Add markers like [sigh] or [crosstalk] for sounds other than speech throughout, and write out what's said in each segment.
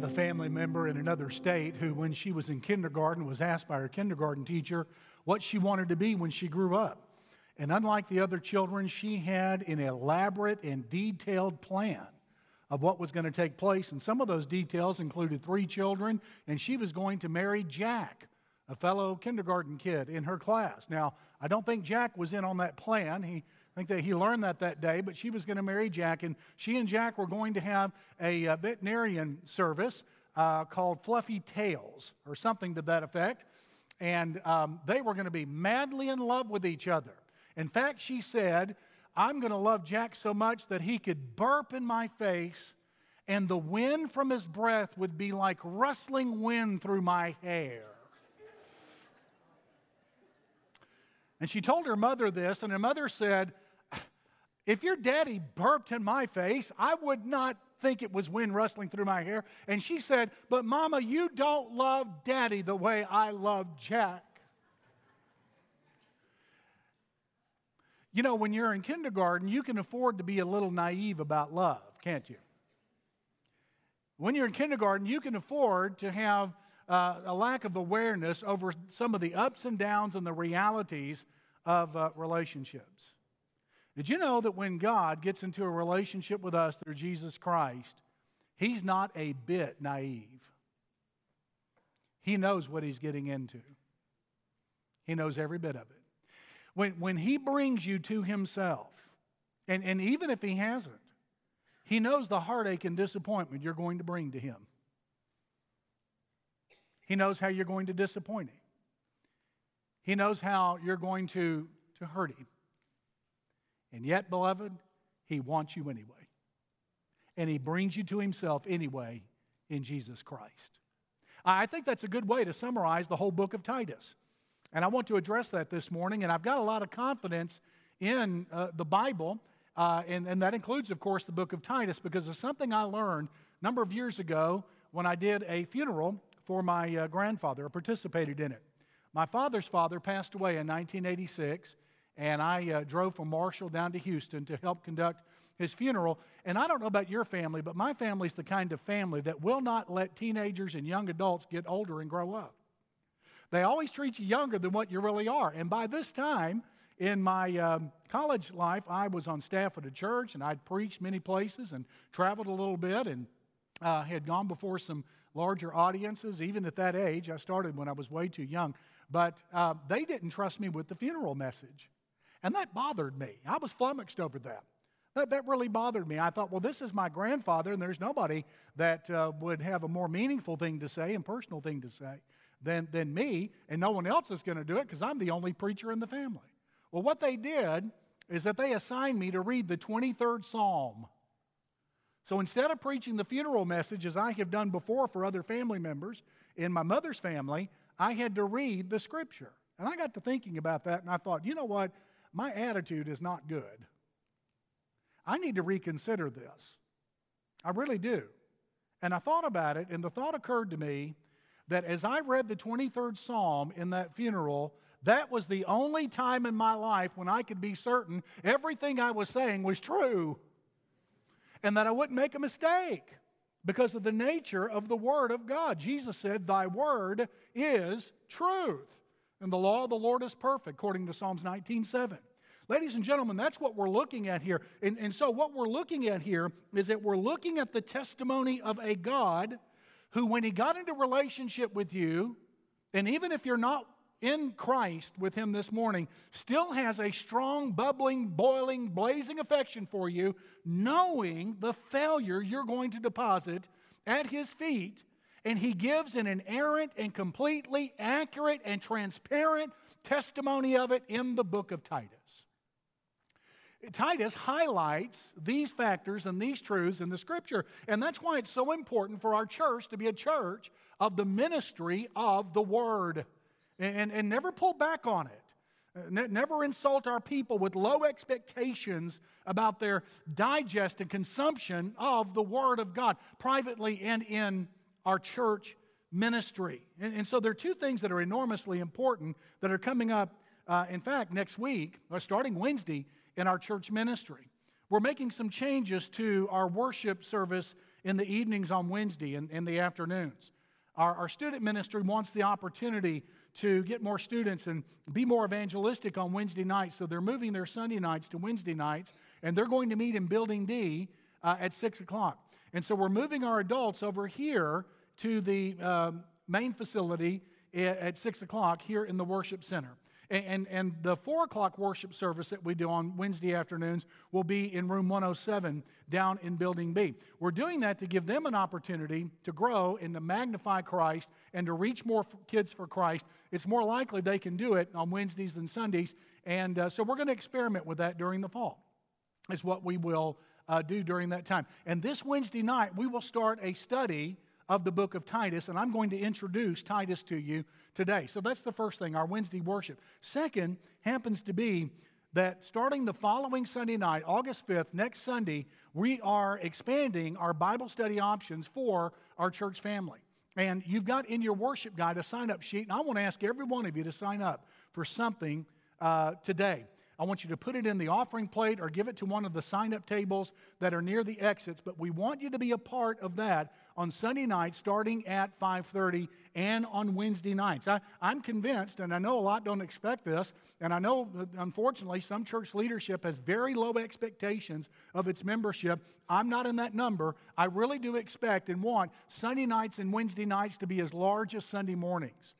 have a family member in another state who, when she was in kindergarten, was asked by her kindergarten teacher what she wanted to be when she grew up. And unlike the other children, she had an elaborate and detailed plan of what was going to take place. And some of those details included three children, and she was going to marry Jack, a fellow kindergarten kid in her class. Now, I don't think Jack was in on that plan. He I think that he learned that that day, but she was going to marry Jack, and she and Jack were going to have a, a veterinarian service uh, called Fluffy Tails or something to that effect. And um, they were going to be madly in love with each other. In fact, she said, I'm going to love Jack so much that he could burp in my face, and the wind from his breath would be like rustling wind through my hair. And she told her mother this, and her mother said, If your daddy burped in my face, I would not think it was wind rustling through my hair. And she said, But mama, you don't love daddy the way I love Jack. You know, when you're in kindergarten, you can afford to be a little naive about love, can't you? When you're in kindergarten, you can afford to have uh, a lack of awareness over some of the ups and downs and the realities of uh, relationships. Did you know that when God gets into a relationship with us through Jesus Christ, He's not a bit naive? He knows what He's getting into, He knows every bit of it. When, when He brings you to Himself, and, and even if He hasn't, He knows the heartache and disappointment you're going to bring to Him. He knows how you're going to disappoint him. He knows how you're going to, to hurt him. And yet, beloved, he wants you anyway. And he brings you to himself anyway in Jesus Christ. I think that's a good way to summarize the whole book of Titus. And I want to address that this morning. And I've got a lot of confidence in uh, the Bible. Uh, and, and that includes, of course, the book of Titus, because of something I learned a number of years ago when I did a funeral for my uh, grandfather, or participated in it. My father's father passed away in 1986, and I uh, drove from Marshall down to Houston to help conduct his funeral. And I don't know about your family, but my family's the kind of family that will not let teenagers and young adults get older and grow up. They always treat you younger than what you really are. And by this time, in my um, college life, I was on staff at a church and I'd preached many places and traveled a little bit and uh, had gone before some larger audiences. Even at that age, I started when I was way too young, but uh, they didn't trust me with the funeral message. And that bothered me. I was flummoxed over that. That, that really bothered me. I thought, well, this is my grandfather, and there's nobody that uh, would have a more meaningful thing to say and personal thing to say than, than me, and no one else is going to do it because I'm the only preacher in the family. Well, what they did is that they assigned me to read the 23rd Psalm. So instead of preaching the funeral message as I have done before for other family members in my mother's family, I had to read the scripture. And I got to thinking about that and I thought, you know what? My attitude is not good. I need to reconsider this. I really do. And I thought about it, and the thought occurred to me that as I read the 23rd Psalm in that funeral, that was the only time in my life when I could be certain everything I was saying was true and that I wouldn't make a mistake because of the nature of the Word of God. Jesus said, Thy Word is truth. And the law of the Lord is perfect, according to Psalms 19 7. Ladies and gentlemen, that's what we're looking at here. And, and so, what we're looking at here is that we're looking at the testimony of a God who, when He got into relationship with you, and even if you're not in Christ with him this morning still has a strong, bubbling, boiling, blazing affection for you, knowing the failure you're going to deposit at his feet. And he gives an inerrant and completely accurate and transparent testimony of it in the book of Titus. Titus highlights these factors and these truths in the scripture. And that's why it's so important for our church to be a church of the ministry of the word and, and never pull back on it. Never insult our people with low expectations about their digest and consumption of the Word of God, privately and in our church ministry. And, and so there are two things that are enormously important that are coming up, uh, in fact, next week, or starting Wednesday, in our church ministry. We're making some changes to our worship service in the evenings on Wednesday and in the afternoons. Our, our student ministry wants the opportunity to get more students and be more evangelistic on Wednesday nights. So they're moving their Sunday nights to Wednesday nights, and they're going to meet in Building D uh, at 6 o'clock. And so we're moving our adults over here to the um, main facility at 6 o'clock here in the worship center. And, and, and, the 4 o'clock worship service that we do on Wednesday afternoons will be in room 107 down in Building B. We're doing that to give them an opportunity to grow and to magnify Christ and to reach more kids for Christ. It's more likely they can do it on Wednesdays than Sundays. And uh, so we're going to experiment with that during the fall, is what we will uh, do during that time. And this Wednesday night, we will start a study of the book of Titus, and I'm going to introduce Titus to you today. So that's the first thing, our Wednesday worship. Second happens to be that starting the following Sunday night, August 5th, next Sunday, we are expanding our Bible study options for our church family. And you've got in your worship guide a sign up sheet, and I want to ask every one of you to sign up for something uh, today. I want you to put it in the offering plate or give it to one of the sign up tables that are near the exits, but we want you to be a part of that on Sunday night starting at 5:30 and on Wednesday nights. I, am convinced, and I know a lot don't expect this, and I know unfortunately some church leadership has very low expectations of its membership. I'm not in that number. I really do expect and want Sunday nights and Wednesday nights to be as large as Sunday mornings.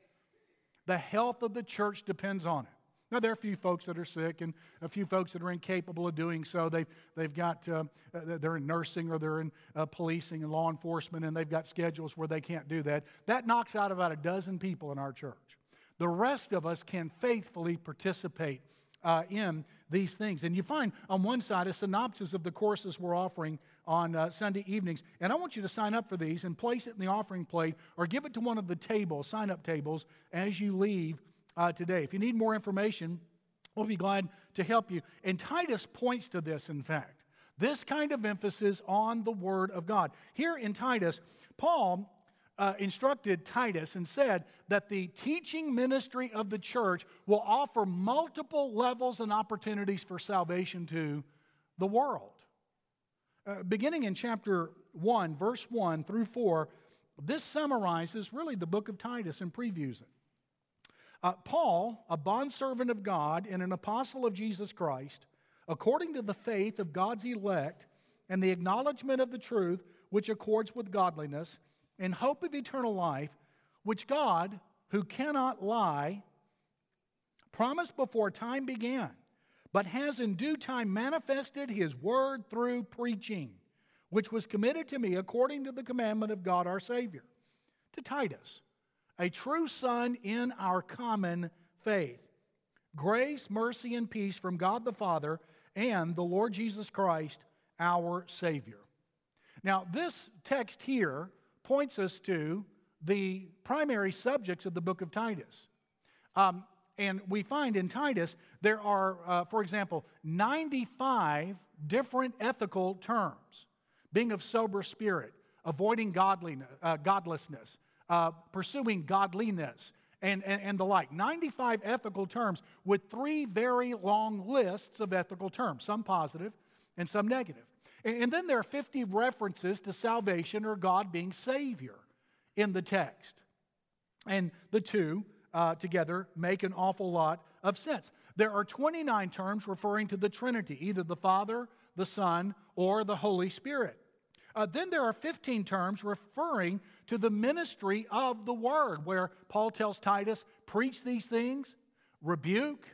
The health of the church depends on it. Now, there are a few folks that are sick and a few folks that are incapable of doing so. They've, they've got, uh, uh, they're in nursing or they're in uh, policing and law enforcement, and they've got schedules where they can't do that. That knocks out about a dozen people in our church. The rest of us can faithfully participate uh, in these things. And you find on one side a synopsis of the courses we're offering on uh, Sunday evenings. And I want you to sign up for these and place it in the offering plate or give it to one of the tables, sign up tables, as you leave uh, today. If you need more information, we'll be glad to help you. And Titus points to this, in fact, this kind of emphasis on the Word of God. Here in Titus, Paul uh, instructed Titus and said that the teaching ministry of the church will offer multiple levels and opportunities for salvation to the world. Uh, beginning in chapter 1, verse 1 through 4, this summarizes really the book of Titus and previews it. Uh, Paul, a bondservant of God and an apostle of Jesus Christ, according to the faith of God's elect and the acknowledgement of the truth which accords with godliness, in hope of eternal life, which God, who cannot lie, promised before time began, but has in due time manifested his word through preaching, which was committed to me according to the commandment of God our Savior. To Titus, a true son in our common faith. Grace, mercy, and peace from God the Father and the Lord Jesus Christ, our Savior. Now, this text here points us to the primary subjects of the book of Titus. Um, and we find in Titus there are, uh, for example, 95 different ethical terms being of sober spirit, avoiding godliness, uh, godlessness, uh, pursuing godliness, and, and, and, the like. 95 ethical terms with three very long lists of ethical terms, some positive and some negative. And, and then there are 50 references to salvation or God being Savior in the text. And the two uh, together make an awful lot of sense. There are 29 terms referring to the Trinity, either the Father, the Son, or the Holy Spirit. Uh, then there are 15 terms referring to the ministry of the word, where Paul tells Titus, preach these things, rebuke,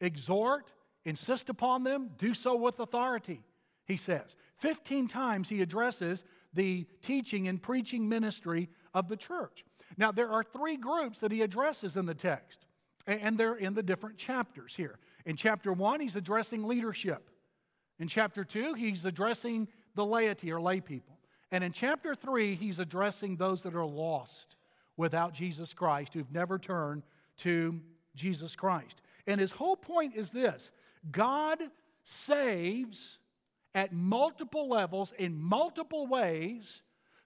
exhort, insist upon them, do so with authority, he says. 15 times he addresses the teaching and preaching ministry of the church. Now, there are three groups that he addresses in the text, and they're in the different chapters here. In chapter one, he's addressing leadership. In chapter two, he's addressing the laity or lay people. And in chapter 3, he's addressing those that are lost without Jesus Christ, who've never turned to Jesus Christ. And his whole point is this God saves at multiple levels, in multiple ways,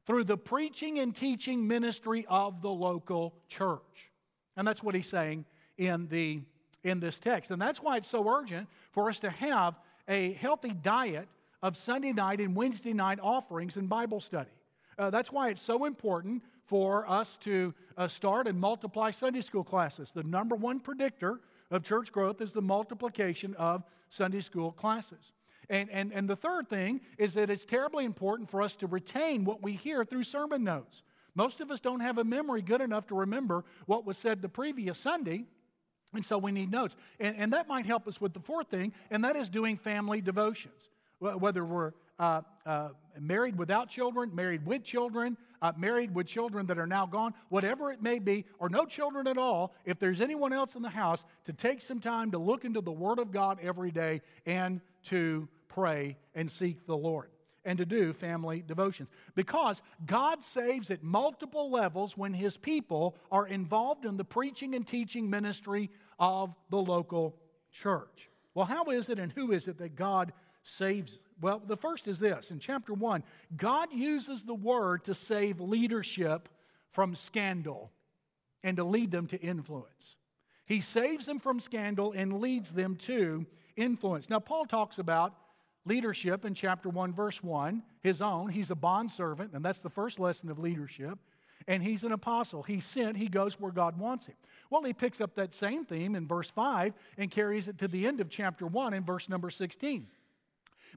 through the preaching and teaching ministry of the local church. And that's what he's saying in, the, in this text. And that's why it's so urgent for us to have a healthy diet of Sunday night and Wednesday night offerings and Bible study. Uh, that's why it's so important for us to uh, start and multiply Sunday school classes. The number one predictor of church growth is the multiplication of Sunday school classes. And, and, and the third thing is that it's terribly important for us to retain what we hear through sermon notes. Most of us don't have a memory good enough to remember what was said the previous Sunday, and so we need notes. And, and that might help us with the fourth thing, and that is doing family devotions. Whether we're uh, uh, married without children, married with children, uh, married with children that are now gone, whatever it may be, or no children at all, if there's anyone else in the house, to take some time to look into the Word of God every day and to pray and seek the Lord and to do family devotions. Because God saves at multiple levels when His people are involved in the preaching and teaching ministry of the local church. Well, how is it and who is it that God saves well, the first is this in chapter 1 God uses the word to save leadership from scandal and to lead them to influence. He saves them from scandal and leads them to influence. Now, Paul talks about leadership in chapter 1, verse 1, his own. He's a bondservant, and that's the first lesson of leadership. And he's an apostle. He's sent, he goes where God wants him. Well, he picks up that same theme in verse 5 and carries it to the end of chapter 1 in verse number 16.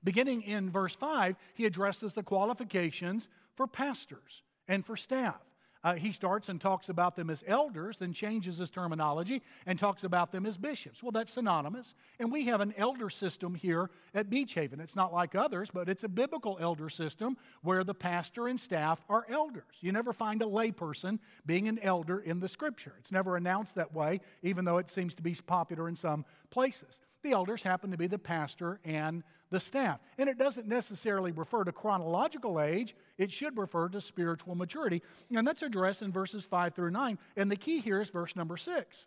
Beginning in verse 5, he addresses the qualifications for pastors and for staff. Uh, he starts and talks about them as elders, then changes his terminology and talks about them as bishops. Well, that's synonymous. And we have an elder system here at Beach Haven. It's not like others, but it's a biblical elder system where the pastor and staff are elders. You never find a layperson being an elder in the scripture. It's never announced that way, even though it seems to be popular in some places. The elders happen to be the pastor and the staff. And it doesn't necessarily refer to chronological age, it should refer to spiritual maturity. And that's addressed in verses 5 through 9. And the key here is verse number 6.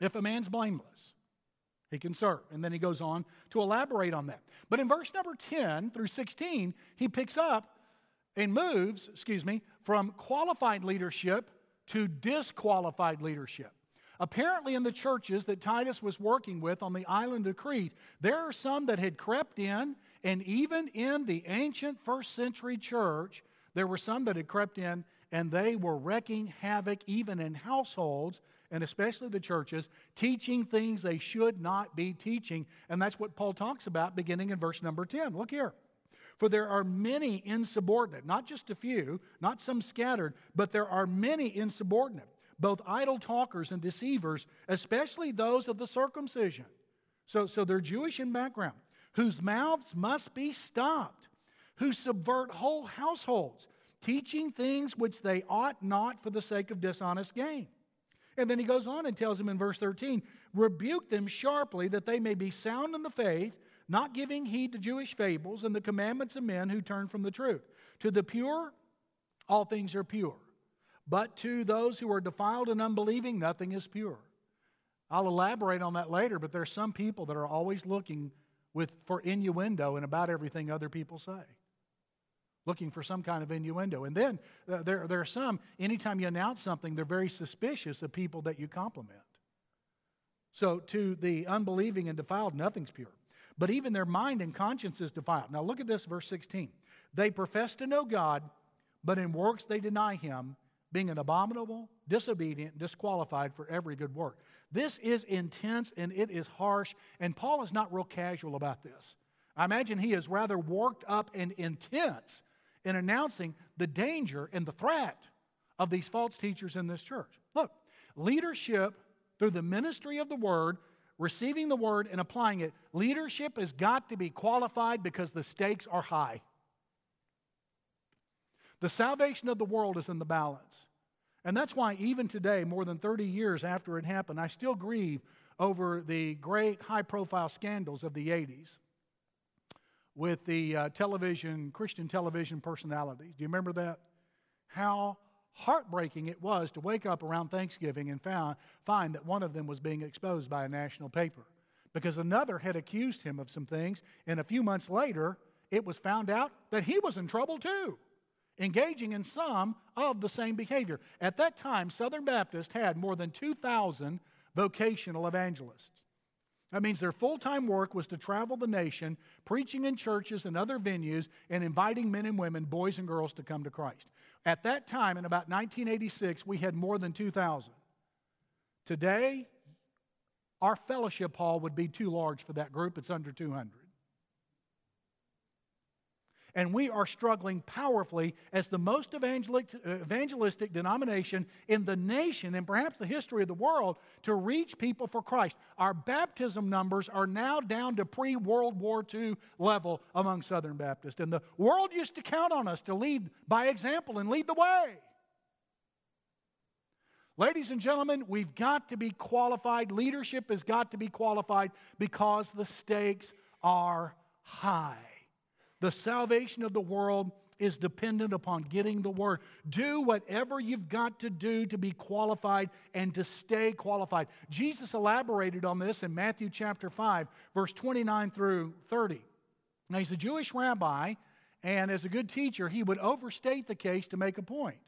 If a man's blameless, he can serve. And then he goes on to elaborate on that. But in verse number 10 through 16, he picks up and moves, excuse me, from qualified leadership to disqualified leadership. Apparently, in the churches that Titus was working with on the island of Crete, there are some that had crept in, and even in the ancient first century church, there were some that had crept in and they were wrecking havoc even in households and especially the churches, teaching things they should not be teaching. And that's what Paul talks about beginning in verse number 10. Look here. For there are many insubordinate, not just a few, not some scattered, but there are many insubordinate both idle talkers and deceivers, especially those of the circumcision. So, so they're Jewish in background, whose mouths must be stopped, who subvert whole households, teaching things which they ought not for the sake of dishonest gain. And then he goes on and tells them in verse 13 rebuke them sharply that they may be sound in the faith, not giving heed to Jewish fables and the commandments of men who turn from the truth. To the pure, all things are pure. But to those who are defiled and unbelieving, nothing is pure. I'll elaborate on that later, but there are some people that are always looking with, for innuendo in about everything other people say. Looking for some kind of innuendo. And then uh, there, there are some, anytime you announce something, they're very suspicious of people that you compliment. So to the unbelieving and defiled, nothing's pure. But even their mind and conscience is defiled. Now look at this, verse 16. They profess to know God, but in works they deny him being an abominable, disobedient, disqualified for every good work. This is intense and it is harsh, and Paul is not real casual about this. I imagine he is rather worked up and intense in announcing the danger and the threat of these false teachers in this church. Look, leadership through the ministry of the word, receiving the word and applying it, leadership has got to be qualified because the stakes are high. The salvation of the world is in the balance. And that's why, even today, more than 30 years after it happened, I still grieve over the great high profile scandals of the 80s with the uh, television, Christian television personalities. Do you remember that? How heartbreaking it was to wake up around Thanksgiving and found, find that one of them was being exposed by a national paper because another had accused him of some things, and a few months later, it was found out that he was in trouble too engaging in some of the same behavior. At that time, Southern Baptist had more than 2,000 vocational evangelists. That means their full time work was to travel the nation, preaching in churches and other venues, and inviting men and women, boys and girls, to come to Christ. At that time, in about 1986, we had more than 2,000. Today, our fellowship hall would be too large for that group, it's under 200 and we are struggling powerfully as the most evangelistic denomination in the nation and perhaps the history of the world to reach people for Christ. Our baptism numbers are now down to pre World War II level among Southern Baptists, and the world used to count on us to lead by example and lead the way. Ladies and gentlemen, we've got to be qualified. Leadership has got to be qualified because the stakes are high. The salvation of the world is dependent upon getting the word. Do whatever you've got to do to be qualified and to stay qualified. Jesus elaborated on this in Matthew chapter 5, verse 29 through 30. Now, he's a Jewish rabbi, and as a good teacher, he would overstate the case to make a point.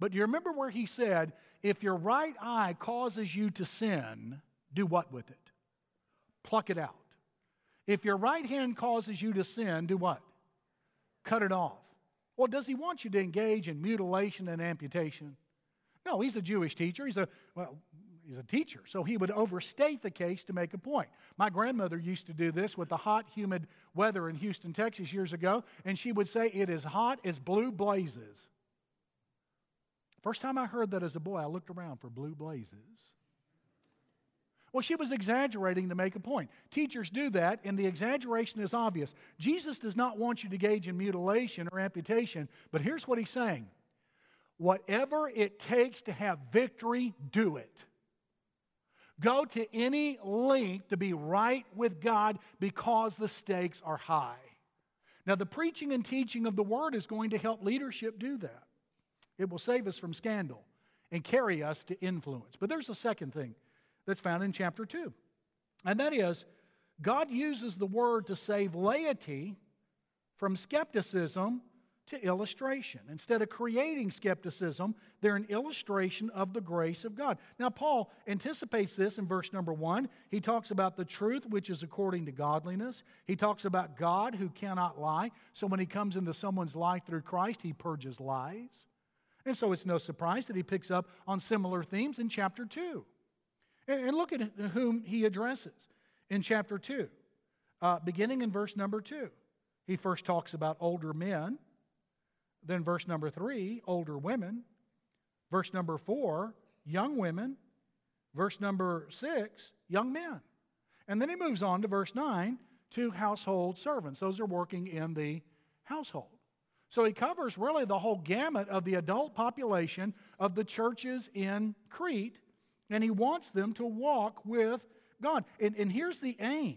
But do you remember where he said, if your right eye causes you to sin, do what with it? Pluck it out. If your right hand causes you to sin, do what? Cut it off. Well, does he want you to engage in mutilation and amputation? No, he's a Jewish teacher. He's a, well, he's a teacher, so he would overstate the case to make a point. My grandmother used to do this with the hot, humid weather in Houston, Texas years ago, and she would say, It is hot as blue blazes. First time I heard that as a boy, I looked around for blue blazes. Well, she was exaggerating to make a point. Teachers do that, and the exaggeration is obvious. Jesus does not want you to engage in mutilation or amputation, but here's what he's saying whatever it takes to have victory, do it. Go to any length to be right with God because the stakes are high. Now, the preaching and teaching of the word is going to help leadership do that. It will save us from scandal and carry us to influence. But there's a second thing that's found in chapter 2. And that is, God uses the word to save laity from skepticism to illustration. Instead of creating skepticism, they're an illustration of the grace of God. Now, Paul anticipates this in verse number one. He talks about the truth which is according to godliness. He talks about God who cannot lie. So when he comes into someone's life through Christ, he purges lies. And so it's no surprise that he picks up on similar themes in chapter 2. And, look at whom he addresses in chapter 2, uh, beginning in verse number 2. He first talks about older men, then, verse number 3, older women, verse number 4, young women, verse number 6, young men. And then he moves on to verse 9 to household servants. Those are working in the household. So he covers really the whole gamut of the adult population of the churches in Crete and he wants them to walk with God. And, and here's the aim.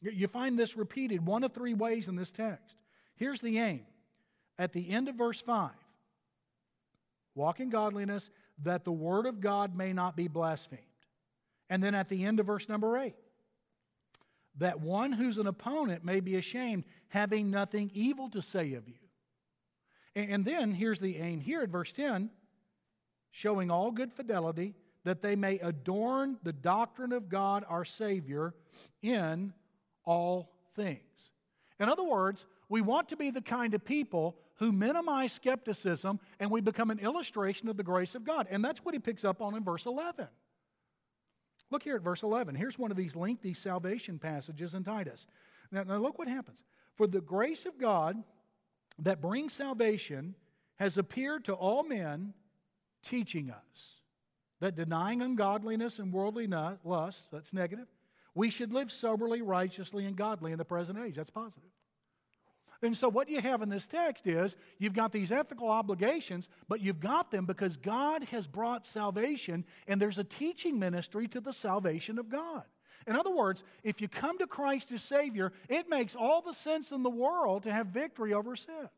You find this repeated one of three ways in this text. Here's the aim. At the end of verse 5, walk in godliness that the word of God may not be blasphemed. And then at the end of verse number 8, that one who's an opponent may be ashamed, having nothing evil to say of you. And, and then here's the aim here at verse 10 showing all good fidelity that they may adorn the doctrine of God our Savior in all things. In other words, we want to be the kind of people who minimize skepticism and we become an illustration of the grace of God. And that's what he picks up on in verse 11. Look here at verse 11. Here's one of these lengthy salvation passages in Titus. Now, now look what happens. For the grace of God that brings salvation has appeared to all men, teaching us that denying ungodliness and worldly lusts, that's negative, we should live soberly, righteously, and godly in the present age. That's positive. And so, what you have in this text is you've got these ethical obligations, but you've got them because God has brought salvation, and there's a teaching ministry to the salvation of God. In other words, if you come to Christ as Savior, it makes all the sense in the world to have victory over sin.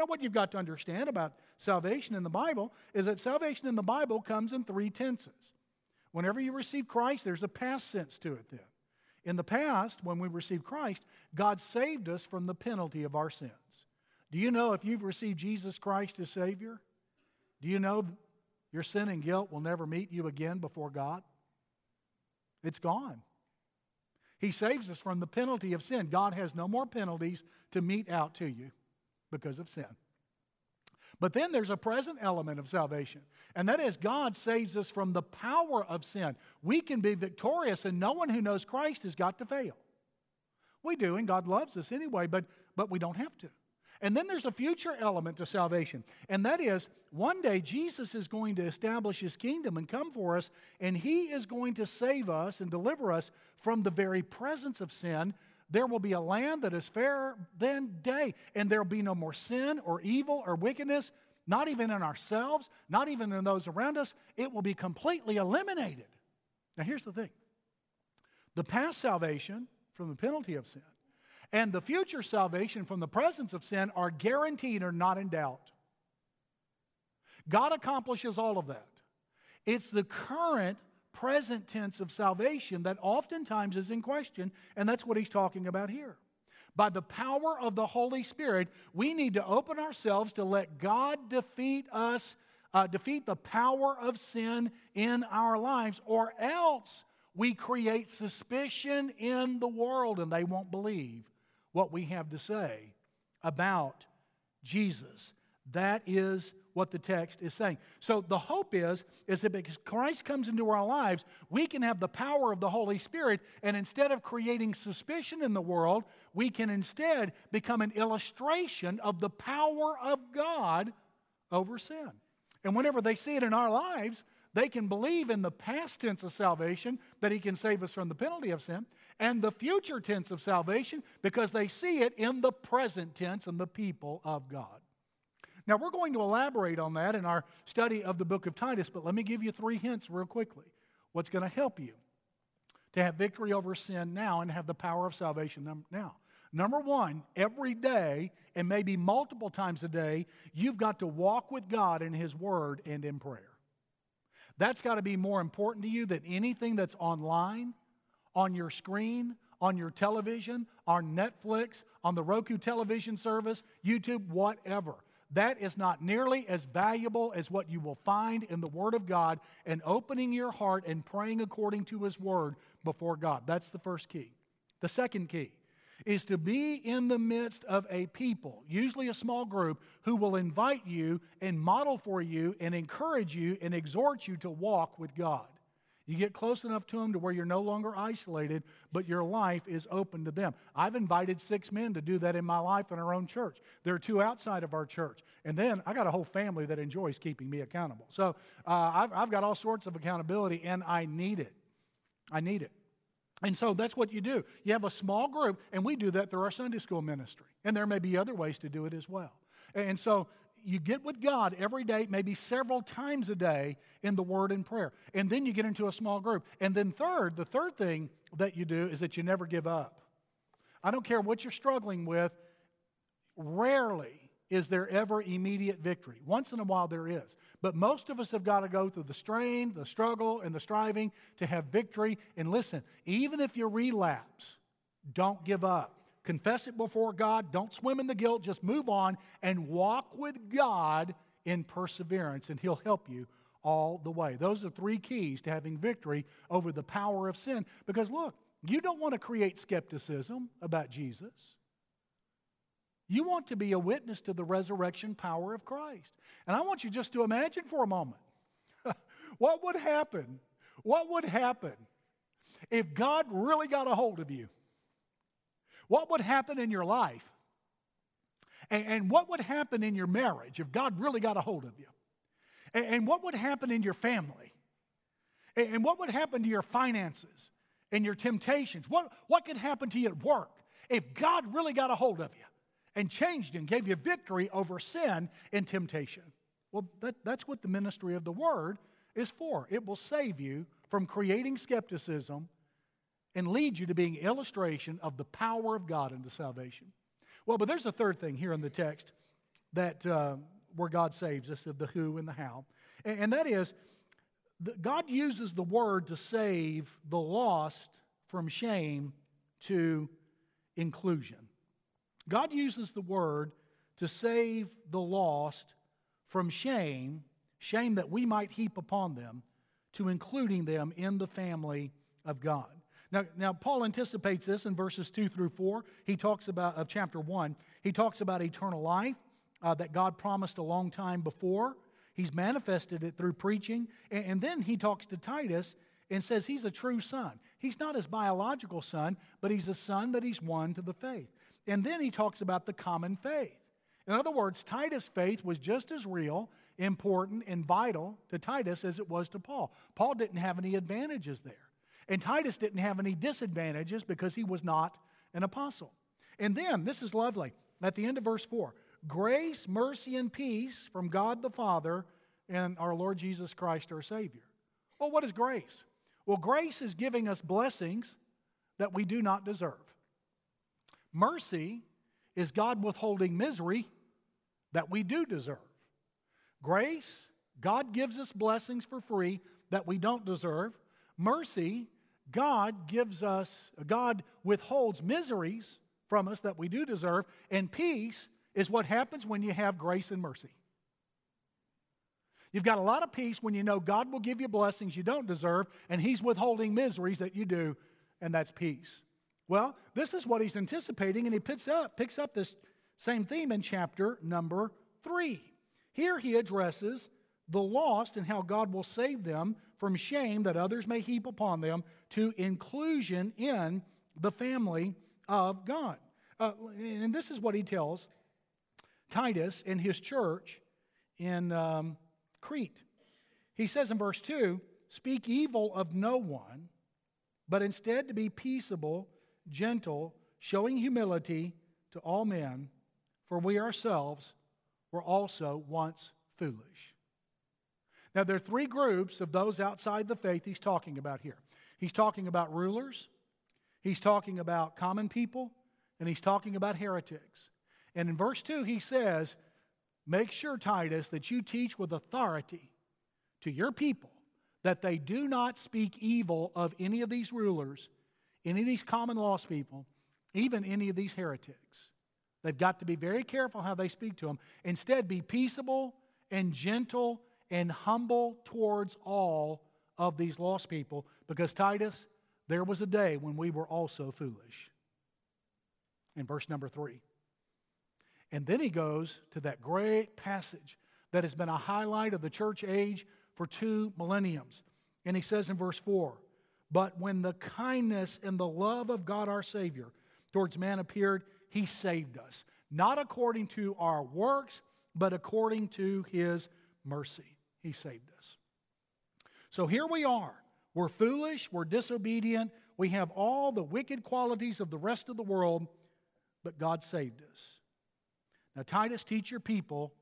Now, what you've got to understand about salvation in the Bible is that salvation in the Bible comes in three tenses. Whenever you receive Christ, there's a past sense to it then. In the past, when we received Christ, God saved us from the penalty of our sins. Do you know if you've received Jesus Christ as Savior? Do you know your sin and guilt will never meet you again before God? It's gone. He saves us from the penalty of sin. God has no more penalties to mete out to you because of sin. But then there's a present element of salvation, and that is God saves us from the power of sin. We can be victorious, and no one who knows Christ has got to fail. We do, and God loves us anyway, but, but we don't have to. And then there's a future element to salvation, and that is one day Jesus is going to establish his kingdom and come for us, and he is going to save us and deliver us from the very presence of sin. There will be a land that is fairer than day, and there will be no more sin or evil or wickedness, not even in ourselves, not even in those around us. It will be completely eliminated. Now, here's the thing the past salvation from the penalty of sin and the future salvation from the presence of sin are guaranteed or not in doubt. God accomplishes all of that. It's the current present tense of salvation that oftentimes is in question, and that's what he's talking about here. By the power of the Holy Spirit, we need to open ourselves to let God defeat us, uh, defeat the power of sin in our lives, or else we create suspicion in the world and they won't believe what we have to say about Jesus. That is what the text is saying. So the hope is is that because Christ comes into our lives, we can have the power of the Holy Spirit and instead of creating suspicion in the world, we can instead become an illustration of the power of God over sin. And whenever they see it in our lives, they can believe in the past tense of salvation that He can save us from the penalty of sin, and the future tense of salvation because they see it in the present tense and the people of God. Now, we're going to elaborate on that in our study of the book of Titus, but let me give you three hints real quickly. What's going to help you to have victory over sin now and have the power of salvation now? Number one, every day, and maybe multiple times a day, you've got to walk with God in His Word and in prayer. That's got to be more important to you than anything that's online, on your screen, on your television, on Netflix, on the Roku television service, YouTube, whatever. That is not nearly as valuable as what you will find in the Word of God and opening your heart and praying according to His Word before God. That's the first key. The second key is to be in the midst of a people, usually a small group, who will invite you and model for you and encourage you and exhort you to walk with God. You get close enough to them to where you're no longer isolated, but your life is open to them. I've invited six men to do that in my life in our own church. There are two outside of our church. And then I got a whole family that enjoys keeping me accountable. So uh, I've, I've got all sorts of accountability, and I need it. I need it. And so that's what you do. You have a small group, and we do that through our Sunday school ministry. And there may be other ways to do it as well. And so you get with God every day, maybe several times a day in the Word and prayer. And then you get into a small group. And then, third, the third thing that you do is that you never give up. I don't care what you're struggling with, rarely is there ever immediate victory. Once in a while, there is. But most of us have got to go through the strain, the struggle, and the striving to have victory. And listen, even if you relapse, don't give up. Confess it before God. Don't swim in the guilt. Just move on and walk with God in perseverance, and He'll help you all the way. Those are three keys to having victory over the power of sin. Because look, you don't want to create skepticism about Jesus. You want to be a witness to the resurrection power of Christ. And I want you just to imagine for a moment [laughs] what would happen? What would happen if God really got a hold of you? What would happen in your life? And, and what would happen in your marriage if God really got a hold of you? And, and what would happen in your family? And, and what would happen to your finances and your temptations? What, what could happen to you at work if God really got a hold of you? and changed and gave you victory over sin and temptation. Well, that, that's what the ministry of the Word is for. It will save you from creating skepticism and lead you to being illustration of the power of God into salvation. Well, but there's a third thing here in the text that uh, where God saves us of the who and the how, and, and that is that God uses the word to save the lost from shame to inclusion. God uses the word to save the lost from shame, shame that we might heap upon them, to including them in the family of God. Now, now Paul anticipates this in verses 2 through 4. He talks about, of chapter 1, he talks about eternal life uh, that God promised a long time before. He's manifested it through preaching. And, and then he talks to Titus and says he's a true son. He's not his biological son, but he's a son that he's won to the faith. And then he talks about the common faith. In other words, Titus' faith was just as real, important, and vital to Titus as it was to Paul. Paul didn't have any advantages there. And Titus didn't have any disadvantages because he was not an apostle. And then, this is lovely, at the end of verse 4 grace, mercy, and peace from God the Father and our Lord Jesus Christ, our Savior. Well, what is grace? Well, grace is giving us blessings that we do not deserve. Mercy is God withholding misery that we do deserve. Grace, God gives us blessings for free that we don't deserve. Mercy, God gives us, God withholds miseries from us that we do deserve. And peace is what happens when you have grace and mercy. You've got a lot of peace when you know God will give you blessings you don't deserve, and He's withholding miseries that you do, and that's peace. Well, this is what he's anticipating, and he picks up, picks up this same theme in chapter number three. Here he addresses the lost and how God will save them from shame that others may heap upon them to inclusion in the family of God. Uh, and this is what he tells Titus and his church in um, Crete. He says in verse 2 Speak evil of no one, but instead to be peaceable gentle, showing humility to all men, for we ourselves were also once foolish. Now, there are three groups of those outside the faith he's talking about here. He's talking about rulers, he's talking about common people, and he's talking about heretics. And in verse 2, he says, Make sure, Titus, that you teach with authority to your people that they do not speak evil of any of these rulers any of these common lost people, even any of these heretics. They've got to be very careful how they speak to them. Instead, be peaceable and gentle and humble towards all of these lost people because, Titus, there was a day when we were also foolish. In verse number three. And then he goes to that great passage that has been a highlight of the church age for two millenniums. And he says in verse 4 but when the kindness and the love of God our Savior towards man appeared, he saved us. Not according to our works, but according to his mercy. He saved us. So here we are. We're foolish, we're disobedient, we have all the wicked qualities of the rest of the world, but God saved us. Now, Titus, teach your people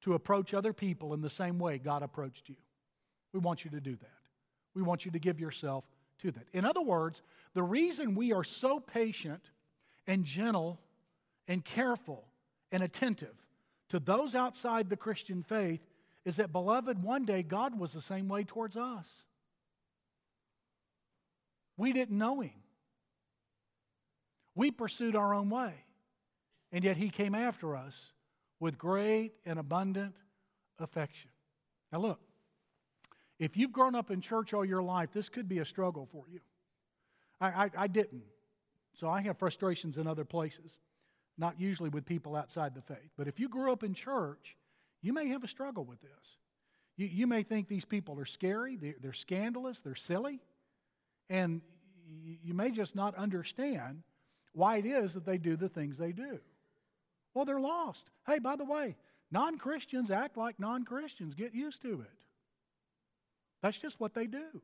to approach other people in the same way God approached you. We want you to do that. We want you to give yourself to that. In other words, the reason we are so patient and gentle and careful and attentive to those outside the Christian faith is that, beloved, one day God was the same way towards us. We didn't know Him. We pursued our own way. And yet He came after us with great and abundant affection. Now, look, if you've grown up in church all your life, this could be a struggle for you. I, I, I didn't. So I have frustrations in other places, not usually with people outside the faith. But if you grew up in church, you may have a struggle with this. You, you may think these people are scary, they're, they're scandalous, they're silly, and you may just not understand why it is that they do the things they do. Well, they're lost. Hey, by the way, non Christians act like non Christians. Get used to it. That's just what they do.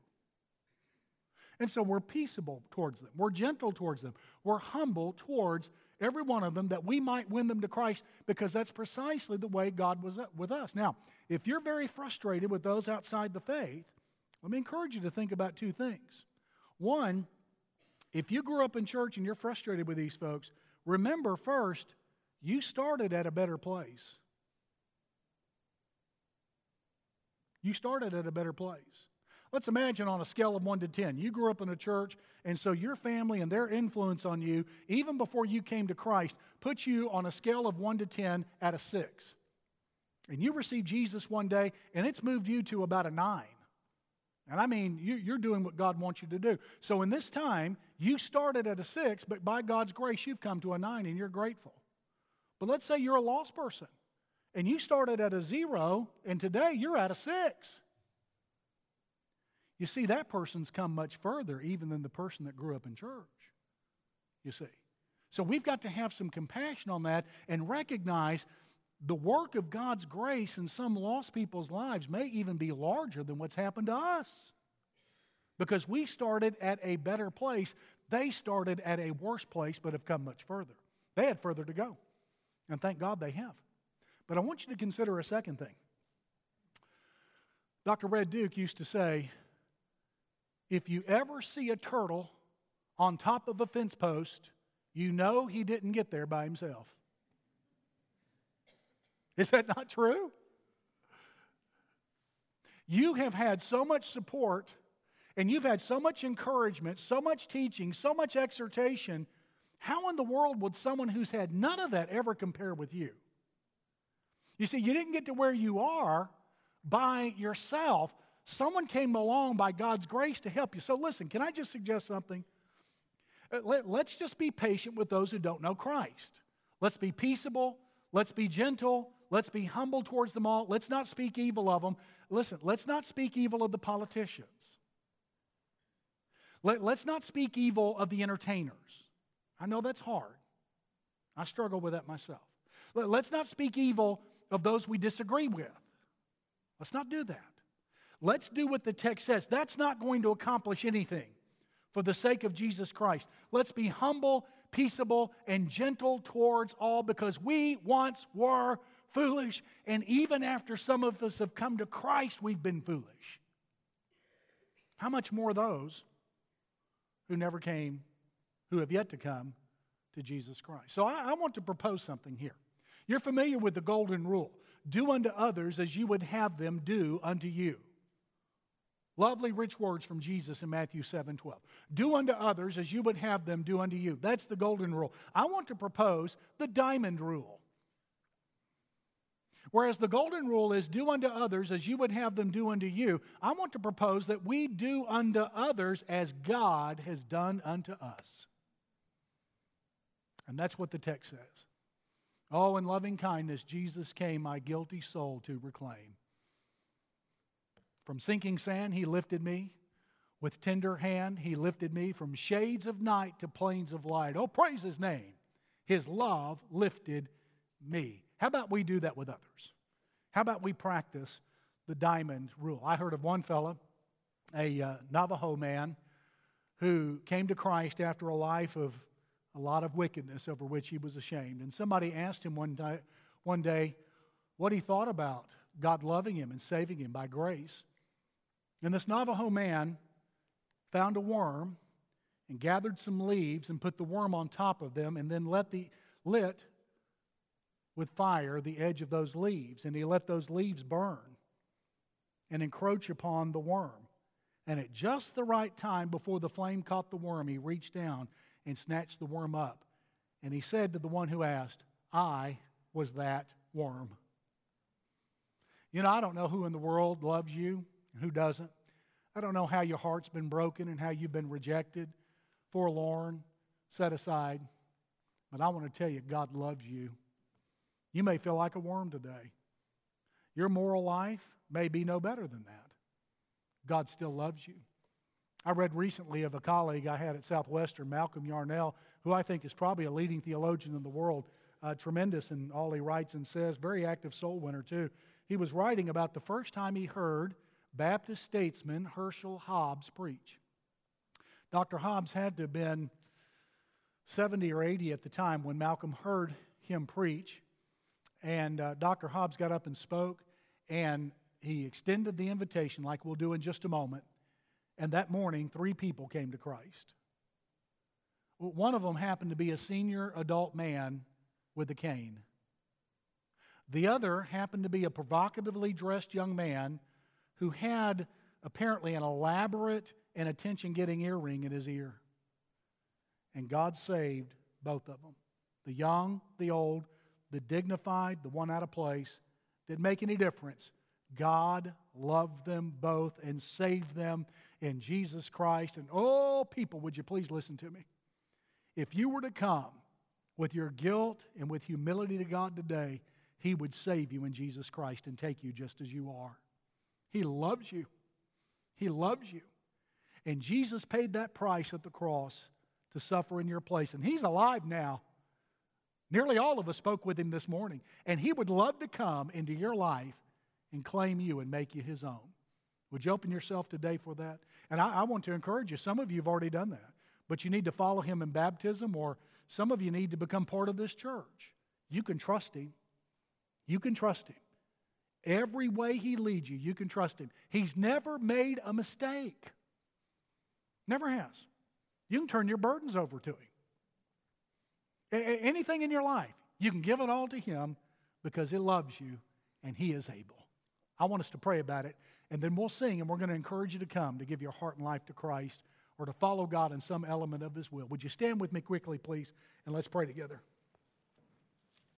And so we're peaceable towards them. We're gentle towards them. We're humble towards every one of them that we might win them to Christ because that's precisely the way God was uh, with us. Now, if you're very frustrated with those outside the faith, let me encourage you to think about two things. One, if you grew up in church and you're frustrated with these folks, remember first, you started at a better place. You started at a better place. Let's imagine on a scale of 1 to 10, you grew up in a church, and so your family and their influence on you, even before you came to Christ, put you on a scale of 1 to 10 at a 6. And you received Jesus one day, and it's moved you to about a 9. And I mean, you, are doing what God wants you to do. So in this time, you started at a six, but by God's grace, you've come to a nine and you're grateful. But let's say you're a lost person and you started at a zero, and today you're at a six. You see, that person's come much further even than the person that grew up in church. You see. So we've got to have some compassion on that and recognize the work of God's grace in some lost people's lives may even be larger than what's happened to us. Because we started at a better place, they started at a worse place, but have come much further. They had further to go. And thank God they have. But I want you to consider a second thing. Dr. Red Duke used to say if you ever see a turtle on top of a fence post, you know he didn't get there by himself. [laughs] Is that not true? You have had so much support and you've had so much encouragement, so much teaching, so much exhortation. How in the world would someone who's had none of that ever compare with you? You see, you didn't get to where you are by yourself. Someone came along by God's grace to help you. So, listen, can I just suggest something? Uh, let, us just be patient with those who don't know Christ. Let's be peaceable. Let's be gentle. Let's be humble towards them all. Let's not speak evil of them. Listen, let's not speak evil of the politicians. Let, let's not speak evil of the entertainers. I know that's hard. I struggle with that myself. Let, let's not speak evil of those we disagree with. Let's not do that. Let's do what the text says. That's not going to accomplish anything for the sake of Jesus Christ. Let's be humble, peaceable, and gentle towards all because we once were foolish, and even after some of us have come to Christ, we've been foolish. How much more those who never came, who have yet to come to Jesus Christ? So I, I want to propose something here. You're familiar with the golden rule do unto others as you would have them do unto you. Lovely, rich words from Jesus in Matthew 7 12. Do unto others as you would have them do unto you. That's the golden rule. I want to propose the diamond rule. Whereas the golden rule is do unto others as you would have them do unto you, I want to propose that we do unto others as God has done unto us. And that's what the text says. Oh, in loving kindness, Jesus came my guilty soul to reclaim. From sinking sand, he lifted me. With tender hand, he lifted me from shades of night to plains of light. Oh, praise his name. His love lifted me. How about we do that with others? How about we practice the diamond rule? I heard of one fellow, a uh, Navajo man, who came to Christ after a life of a lot of wickedness over which he was ashamed. And somebody asked him one day, one day what he thought about God loving him and saving him by grace. And this Navajo man found a worm and gathered some leaves and put the worm on top of them and then let the lit with fire the edge of those leaves and he let those leaves burn and encroach upon the worm and at just the right time before the flame caught the worm he reached down and snatched the worm up. And he said to the one who asked, I was that worm. You know, I don't know who in the world loves you who doesn't. I don't know how your heart's been broken and how you've been rejected, forlorn, set aside. But I want to tell you, God loves you. You may feel like a worm today. Your moral life may be no better than that. God still loves you. I read recently of a colleague I had at Southwestern, Malcolm Yarnell, who I think is probably a leading theologian in the world, uh, tremendous in all he writes and says, very active soul winner too. He was writing about the first time he heard Baptist statesman Herschel Hobbs preach. Dr. Hobbs had to have been 70 or 80 at the time when Malcolm heard him preach. And uh, Dr. Hobbs got up and spoke, and he extended the invitation, like we'll do in just a moment. And that morning, three people came to Christ. One of them happened to be a senior adult man with a cane. The other happened to be a provocatively dressed young man who had apparently an elaborate and attention getting earring in his ear. And God saved both of them the young, the old, the dignified, the one out of place. Didn't make any difference. God loved them both and saved them in Jesus Christ. And oh, people, would you please listen to me? If you were to come with your guilt and with humility to God today, He would save you in Jesus Christ and take you just as you are. He loves you. He loves you. And Jesus paid that price at the cross to suffer in your place. And He's alive now. Nearly all of us spoke with Him this morning. And He would love to come into your life and claim you and make you His own. Would you open yourself today for that? And I, I want to encourage you. Some of you have already done that, but you need to follow Him in baptism, or some of you need to become part of this church. You can trust Him. You can trust Him. Every way He leads you, you can trust Him. He's never made a mistake. Never has. You can turn your burdens over to Him. A- anything in your life, you can give it all to Him because He loves you and He is able. I want us to pray about it, and then we'll sing, and we're going to encourage you to come to give your heart and life to Christ or to follow God in some element of His will. Would you stand with me quickly, please, and let's pray together?